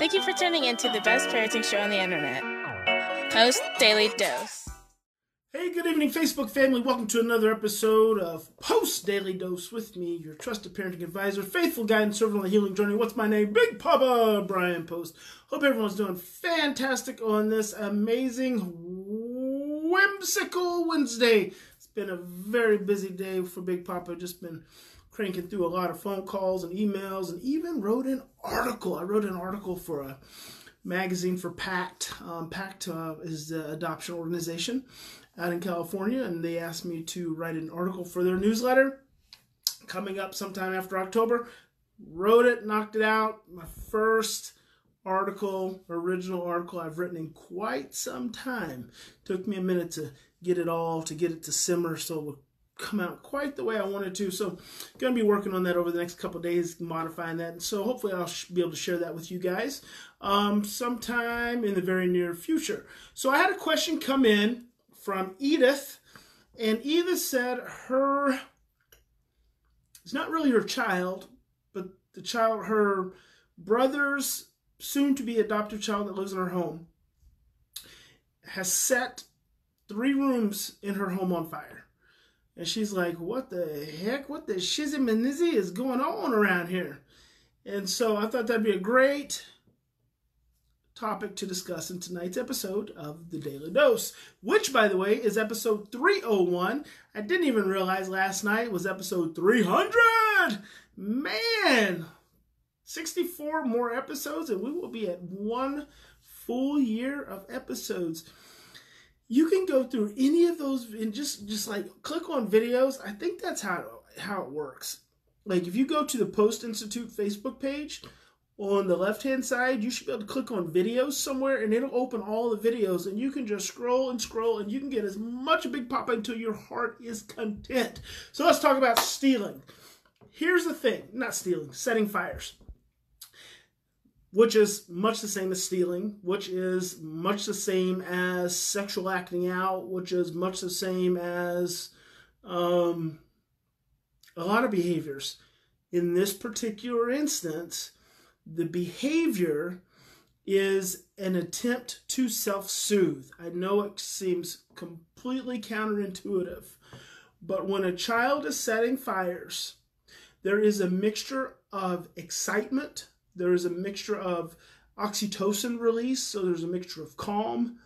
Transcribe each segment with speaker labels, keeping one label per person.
Speaker 1: Thank you for tuning in to the best parenting show on the internet, Post Daily Dose.
Speaker 2: Hey, good evening, Facebook family. Welcome to another episode of Post Daily Dose with me, your trusted parenting advisor, faithful guide, and servant on the healing journey. What's my name? Big Papa Bryan Post. Hope everyone's doing fantastic on this amazing, whimsical Wednesday. It's been a very busy day for Big Papa. Just been cranking through a lot of phone calls and emails, and even wrote an article. I wrote an article for a magazine for PACT. Um, PACT uh, is the adoption organization out in California, and they asked me to write an article for their newsletter coming up sometime after October. Wrote it, knocked it out. My first article, original article I've written in quite some time. Took me a minute to get it all, to get it to simmer, so it will come out quite the way I wanted to. So, going to be working on that over the next couple days, modifying that. So, hopefully, I'll be able to share that with you guys um, sometime in the very near future. So, I had a question come in from Edith, and Edith said her it's not really her child, but the child, her brother's soon to be adoptive child that lives in her home, has set three rooms in her home on fire. And she's like, What the heck? What the shizzy is going on around here? And so I thought that'd be a great topic to discuss in tonight's episode of the Daily Dose, which, by the way, is episode 301. I didn't even realize last night was episode 300. Man, 64 more episodes, and we will be at one full year of episodes. You can go through any of those and just just like click on videos. I think that's how how it works. Like if you go to the Post Institute Facebook page, on the left hand side, you should be able to click on videos somewhere and it'll open all the videos and you can just scroll and scroll and you can get as much Big pop until your heart is content. So let's talk about stealing. Here's the thing not stealing, setting fires, which is much the same as stealing, which is much the same as sexual acting out, which is much the same as um, a lot of behaviors. In this particular instance, the behavior is an attempt to self soothe. I know it seems completely counterintuitive, but when a child is setting fires, there is a mixture of excitement, there is a mixture of oxytocin release, so there's a mixture of calm,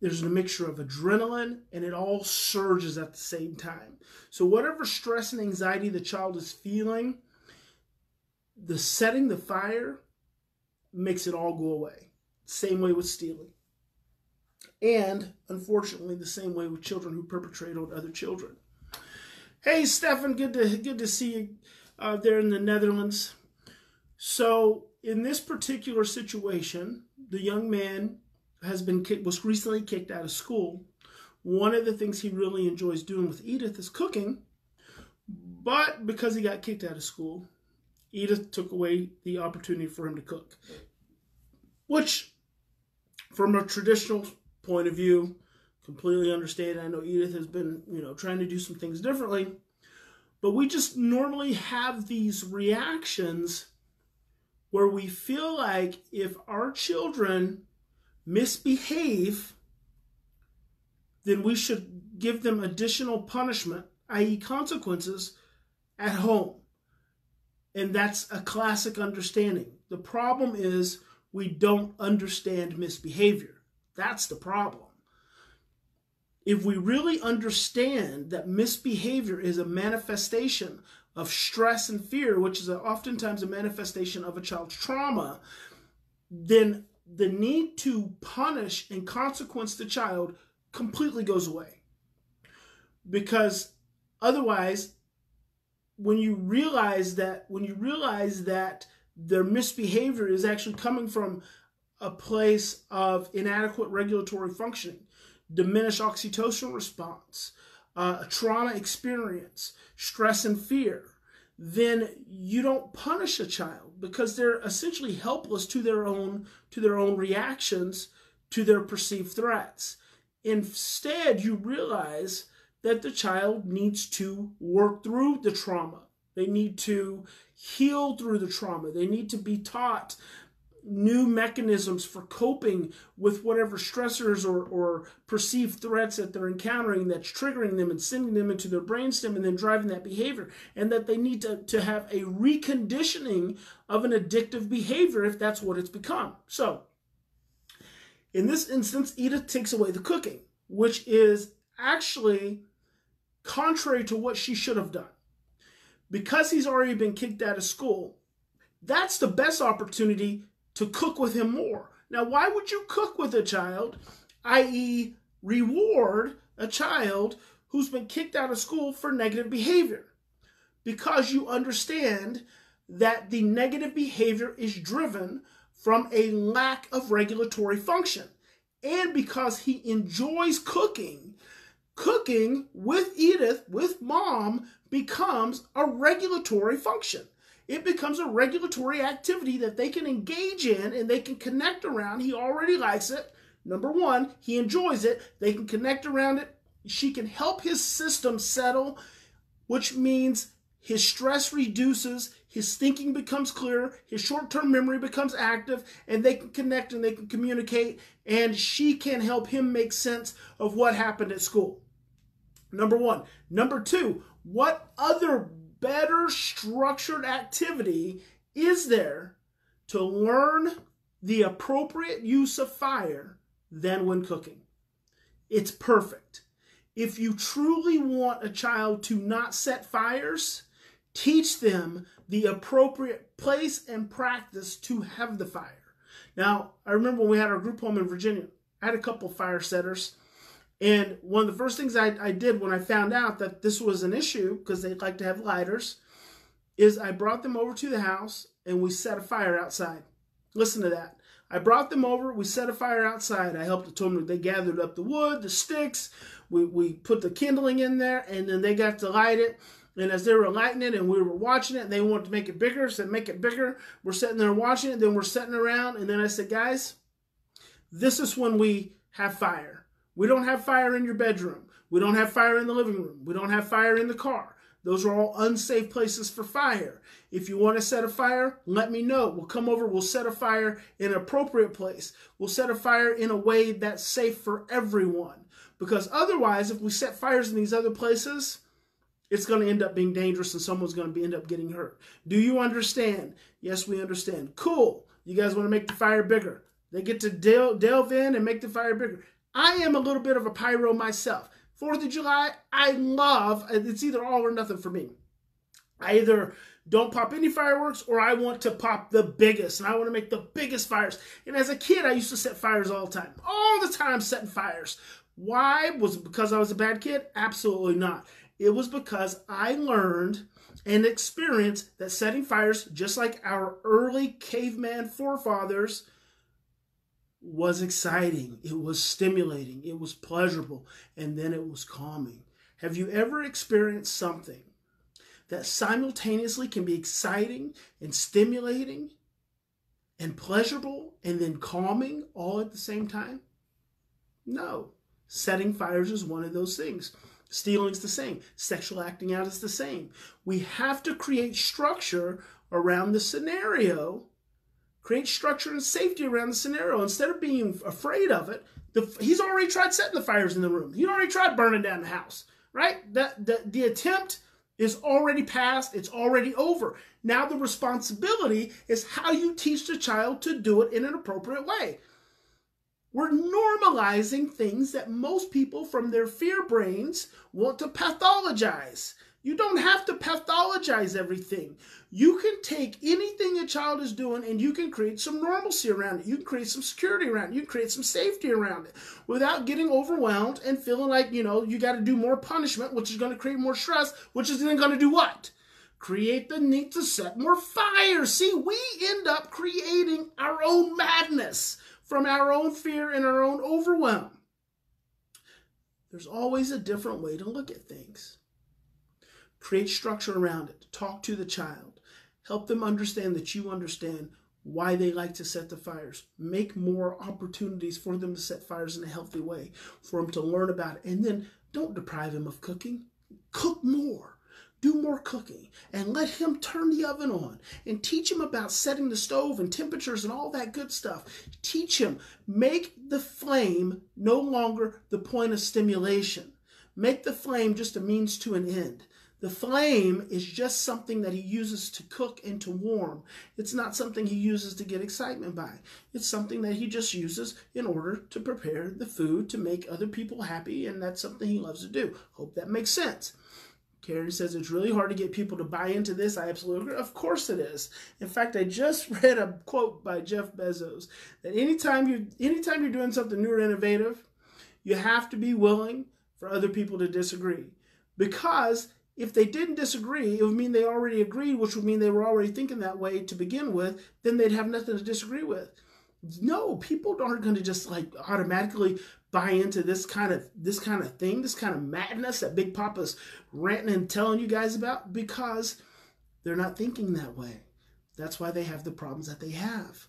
Speaker 2: there's a mixture of adrenaline, and it all surges at the same time. So, whatever stress and anxiety the child is feeling, the setting the fire makes it all go away. Same way with stealing. And unfortunately, the same way with children who perpetrate on other children. Hey, Stefan, good to good to see you uh, there in the Netherlands. So, in this particular situation, the young man has been was recently kicked out of school. One of the things he really enjoys doing with Edith is cooking, but because he got kicked out of school, Edith took away the opportunity for him to cook. Which, from a traditional point of view, completely understand. I know Edith has been, you know, trying to do some things differently. But we just normally have these reactions where we feel like if our children misbehave, then we should give them additional punishment, i.e., consequences, at home. And that's a classic understanding. The problem is we don't understand misbehavior. That's the problem. If we really understand that misbehavior is a manifestation of stress and fear, which is oftentimes a manifestation of a child's trauma, then the need to punish and consequence the child completely goes away. Because otherwise, when you realize that when you realize that their misbehavior is actually coming from a place of inadequate regulatory functioning, diminished oxytocin response, uh, trauma experience, stress and fear, then you don't punish a child because they're essentially helpless to their own to their own reactions to their perceived threats. Instead, you realize that the child needs to work through the trauma. They need to heal through the trauma. They need to be taught new mechanisms for coping with whatever stressors or, or perceived threats that they're encountering that's triggering them and sending them into their brainstem and then driving that behavior. And that they need to, to have a reconditioning of an addictive behavior if that's what it's become. So, in this instance, Edith takes away the cooking, which is actually contrary to what she should have done. Because he's already been kicked out of school, that's the best opportunity to cook with him more. Now, why would you cook with a child, i.e., reward a child who's been kicked out of school for negative behavior? Because you understand that the negative behavior is driven from a lack of regulatory function. And because he enjoys cooking, cooking with Edith, with mom, becomes a regulatory function it becomes a regulatory activity that they can engage in and they can connect around. He already likes it. Number one, he enjoys it. They can connect around it. She can help his system settle, which means his stress reduces, his thinking becomes clearer, his short term memory becomes active, and they can connect and they can communicate, and she can help him make sense of what happened at school. Number one. Number two, what other better structured activity is there to learn the appropriate use of fire than when cooking? It's perfect. If you truly want a child to not set fires, teach them the appropriate place and practice to have the fire. Now, I remember when we had our group home in Virginia, I had a couple fire setters and one of the first things I, I did when I found out that this was an issue, because they'd like to have lighters, is I brought them over to the house and we set a fire outside. Listen to that. I brought them over, we set a fire outside. I helped the them, they gathered up the wood, the sticks, we, we put the kindling in there, and then they got to light it. And as they were lighting it and we were watching it, they wanted to make it bigger, said make it bigger. We're sitting there watching it, then we're sitting around, and then I said, guys, this is when we have fire. We don't have fire in your bedroom. We don't have fire in the living room. We don't have fire in the car. Those are all unsafe places for fire. If you want to set a fire, let me know. We'll come over, we'll set a fire in an appropriate place. We'll set a fire in a way that's safe for everyone. Because otherwise, if we set fires in these other places, it's going to end up being dangerous and someone's going to be, end up getting hurt. Do you understand? Yes, we understand. Cool. You guys want to make the fire bigger. They get to delve, delve in and make the fire bigger. I am a little bit of a pyro myself. Fourth of July, I love, it's either all or nothing for me. I either don't pop any fireworks or I want to pop the biggest and I want to make the biggest fires. And as a kid, I used to set fires all the time, all the time setting fires. Why? Was it because I was a bad kid? Absolutely not. It was because I learned and experienced that setting fires, just like our early caveman forefathers, was exciting, it was stimulating, it was pleasurable, and then it was calming. Have you ever experienced something that simultaneously can be exciting and stimulating and pleasurable and then calming all at the same time? No. Setting fires is one of those things. Stealing's the same. Sexual acting out is the same. We have to create structure around the scenario create structure and safety around the scenario instead of being afraid of it. The, he's already tried setting the fires in the room. He already tried burning down the house, right? The, the attempt is already past. It's already over. Now the responsibility is how you teach the child to do it in an appropriate way. We're normalizing things that most people from their fear brains want to pathologize. You don't have to pathologize everything. You can take anything a child is doing and you can create some normalcy around it. You can create some security around it. You can create some safety around it without getting overwhelmed and feeling like, you know, you got to do more punishment, which is going to create more stress, which is then going to do what? Create the need to set more fire. See, we end up creating our own madness from our own fear and our own overwhelm. There's always a different way to look at things. Create structure around it. Talk to the child. Help them understand that you understand why they like to set the fires. Make more opportunities for them to set fires in a healthy way, for them to learn about it. And then don't deprive him of cooking. Cook more. do more cooking and let him turn the oven on and teach him about setting the stove and temperatures and all that good stuff. Teach him, make the flame no longer the point of stimulation. Make the flame just a means to an end. The flame is just something that he uses to cook and to warm. It's not something he uses to get excitement by. It's something that he just uses in order to prepare the food to make other people happy, and that's something he loves to do. Hope that makes sense. Karen says it's really hard to get people to buy into this. I absolutely agree. Of course it is. In fact, I just read a quote by Jeff Bezos that anytime you anytime you're doing something new or innovative, you have to be willing for other people to disagree. Because if they didn't disagree, it would mean they already agreed, which would mean they were already thinking that way to begin with, then they'd have nothing to disagree with. No, people aren't going to just like automatically buy into this kind of this kind of thing, this kind of madness that Big Papa's ranting and telling you guys about because they're not thinking that way. That's why they have the problems that they have.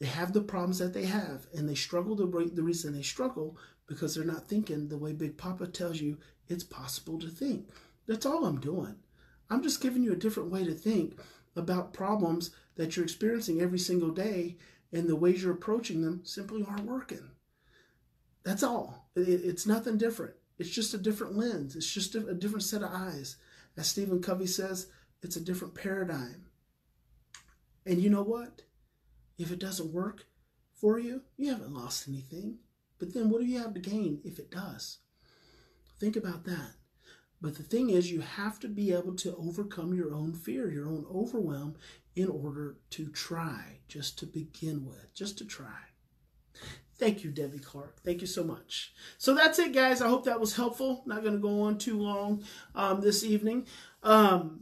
Speaker 2: They have the problems that they have, and they struggle. to break the reason they struggle because they're not thinking the way Big Papa tells you it's possible to think. That's all I'm doing. I'm just giving you a different way to think about problems that you're experiencing every single day, and the ways you're approaching them simply aren't working. That's all. it's nothing different. It's just a different lens. It's just a different set of eyes. As Stephen Covey says, it's a different paradigm. And you know what? If it doesn't work for you, you haven't lost anything. But then what do you have to gain if it does? Think about that. But the thing is, you have to be able to overcome your own fear, your own overwhelm, in order to try, just to begin with, just to try. Thank you, Debbie Clark. Thank you so much. So that's it, guys. I hope that was helpful. Not going to go on too long um, this evening. Um,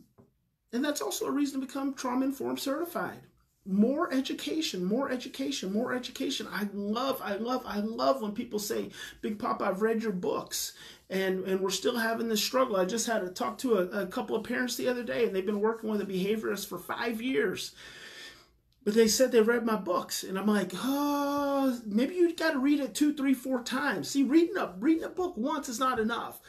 Speaker 2: and that's also a reason to become trauma informed certified more education, more education, more education. I love, I love, I love when people say, Big Papa, I've read your books. And, and we're still having this struggle. I just had to talk to a, a couple of parents the other day, and they've been working with a behaviorist for five years. But they said they read my books, and I'm like, oh, maybe you got to read it two, three, four times. See, reading a reading a book once is not enough.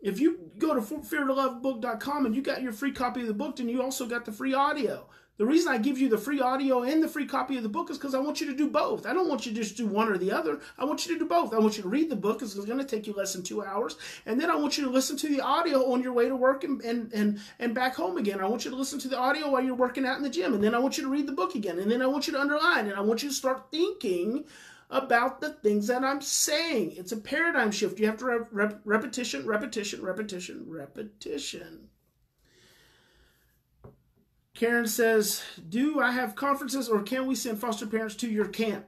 Speaker 2: If you go to feartolovebook.com and you got your free copy of the book, then you also got the free audio. The reason I give you the free audio and the free copy of the book is because I want you to do both. I don't want you to just do one or the other. I want you to do both. I want you to read the book it's going to take you less than two hours. And then I want you to listen to the audio on your way to work and, and, and, and back home again. I want you to listen to the audio while you're working out in the gym. And then I want you to read the book again. And then I want you to underline. And I want you to start thinking about the things that I'm saying. It's a paradigm shift. You have to rep- repetition, repetition, repetition, repetition. Karen says, Do I have conferences or can we send foster parents to your camp?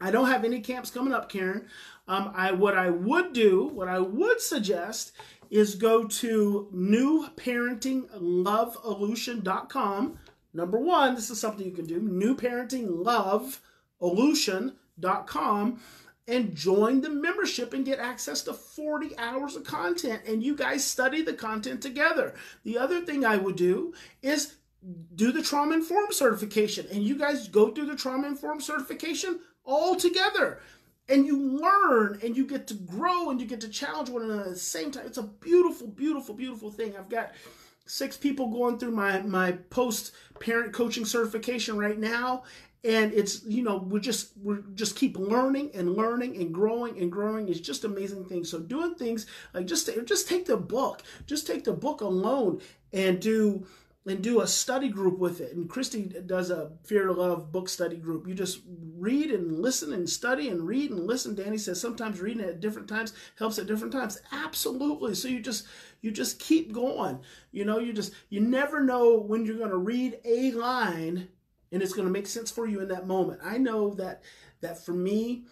Speaker 2: I don't have any camps coming up, Karen. Um, I what I would do, what I would suggest is go to newparentingloveolution.com. Number one, this is something you can do, newparentingloveolution.com and join the membership and get access to 40 hours of content and you guys study the content together. The other thing I would do is do the trauma informed certification and you guys go through the trauma informed certification all together. And you learn and you get to grow and you get to challenge one another at the same time. It's a beautiful beautiful beautiful thing. I've got six people going through my my post parent coaching certification right now. And it's you know we're just we're just keep learning and learning and growing and growing. It's just amazing things. So doing things like just just take the book just take the book alone and do and do a study group with it. And Christy does a Fear Love book study group. You just read and listen and study and read and listen. Danny says sometimes reading it at different times helps at different times. Absolutely. So you just you just keep going. You know, you just you never know when you're going to read a line and it's going to make sense for you in that moment. I know that that for me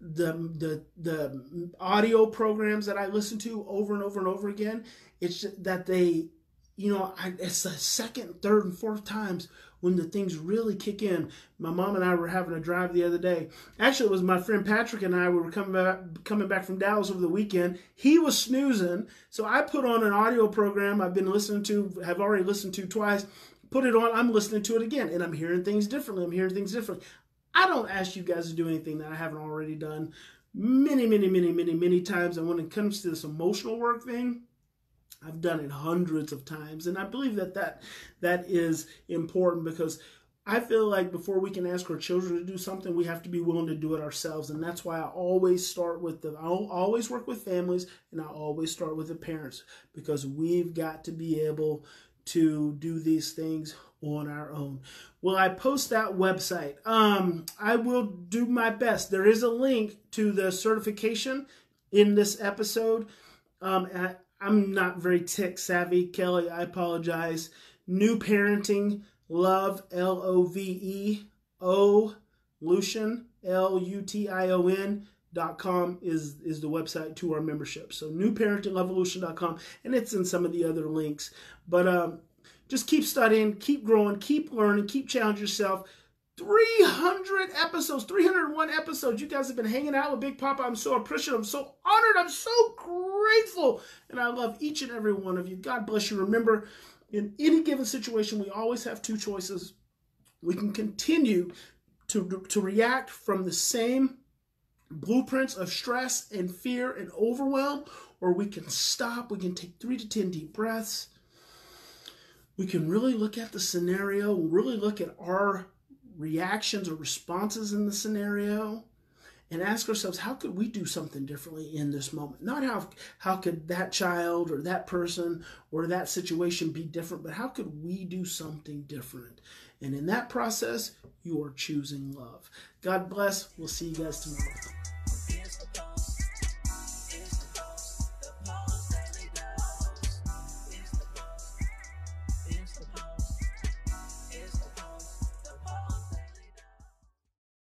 Speaker 2: the the the audio programs that I listen to over and over and over again, it's that they you know, I, it's the second, third, and fourth times when the things really kick in. My mom and I were having a drive the other day. Actually, it was my friend Patrick and I. We were coming back, coming back from Dallas over the weekend. He was snoozing, so I put on an audio program I've been listening to, have already listened to twice. Put it on. I'm listening to it again, and I'm hearing things differently. I'm hearing things differently. I don't ask you guys to do anything that I haven't already done many, many, many, many, many times. And when it comes to this emotional work thing, I've done it hundreds of times, and I believe that that that is important because I feel like before we can ask our children to do something, we have to be willing to do it ourselves, and that's why I always start with the. I always work with families, and I always start with the parents because we've got to be able to do these things on our own. Will I post that website? Um, I will do my best. There is a link to the certification in this episode. Um, I'm not very tech savvy, Kelly. I apologize. New parenting, love, L O V E O, Lution, L U T I O N. Dot com is is the website to our membership. So new parenting evolution dot com, and it's in some of the other links. But um, just keep studying, keep growing, keep learning, keep challenging yourself. 300 episodes, 301 episodes. You guys have been hanging out with Big Papa. I'm so appreciative. I'm so honored. I'm so grateful. And I love each and every one of you. God bless you. Remember, in any given situation, we always have two choices. We can continue to, to react from the same blueprints of stress and fear and overwhelm, or we can stop. We can take three to 10 deep breaths. We can really look at the scenario, really look at our reactions or responses in the scenario and ask ourselves how could we do something differently in this moment? Not how how could that child or that person or that situation be different but how could we do something different? And in that process you are choosing love. God bless. We'll see you guys tomorrow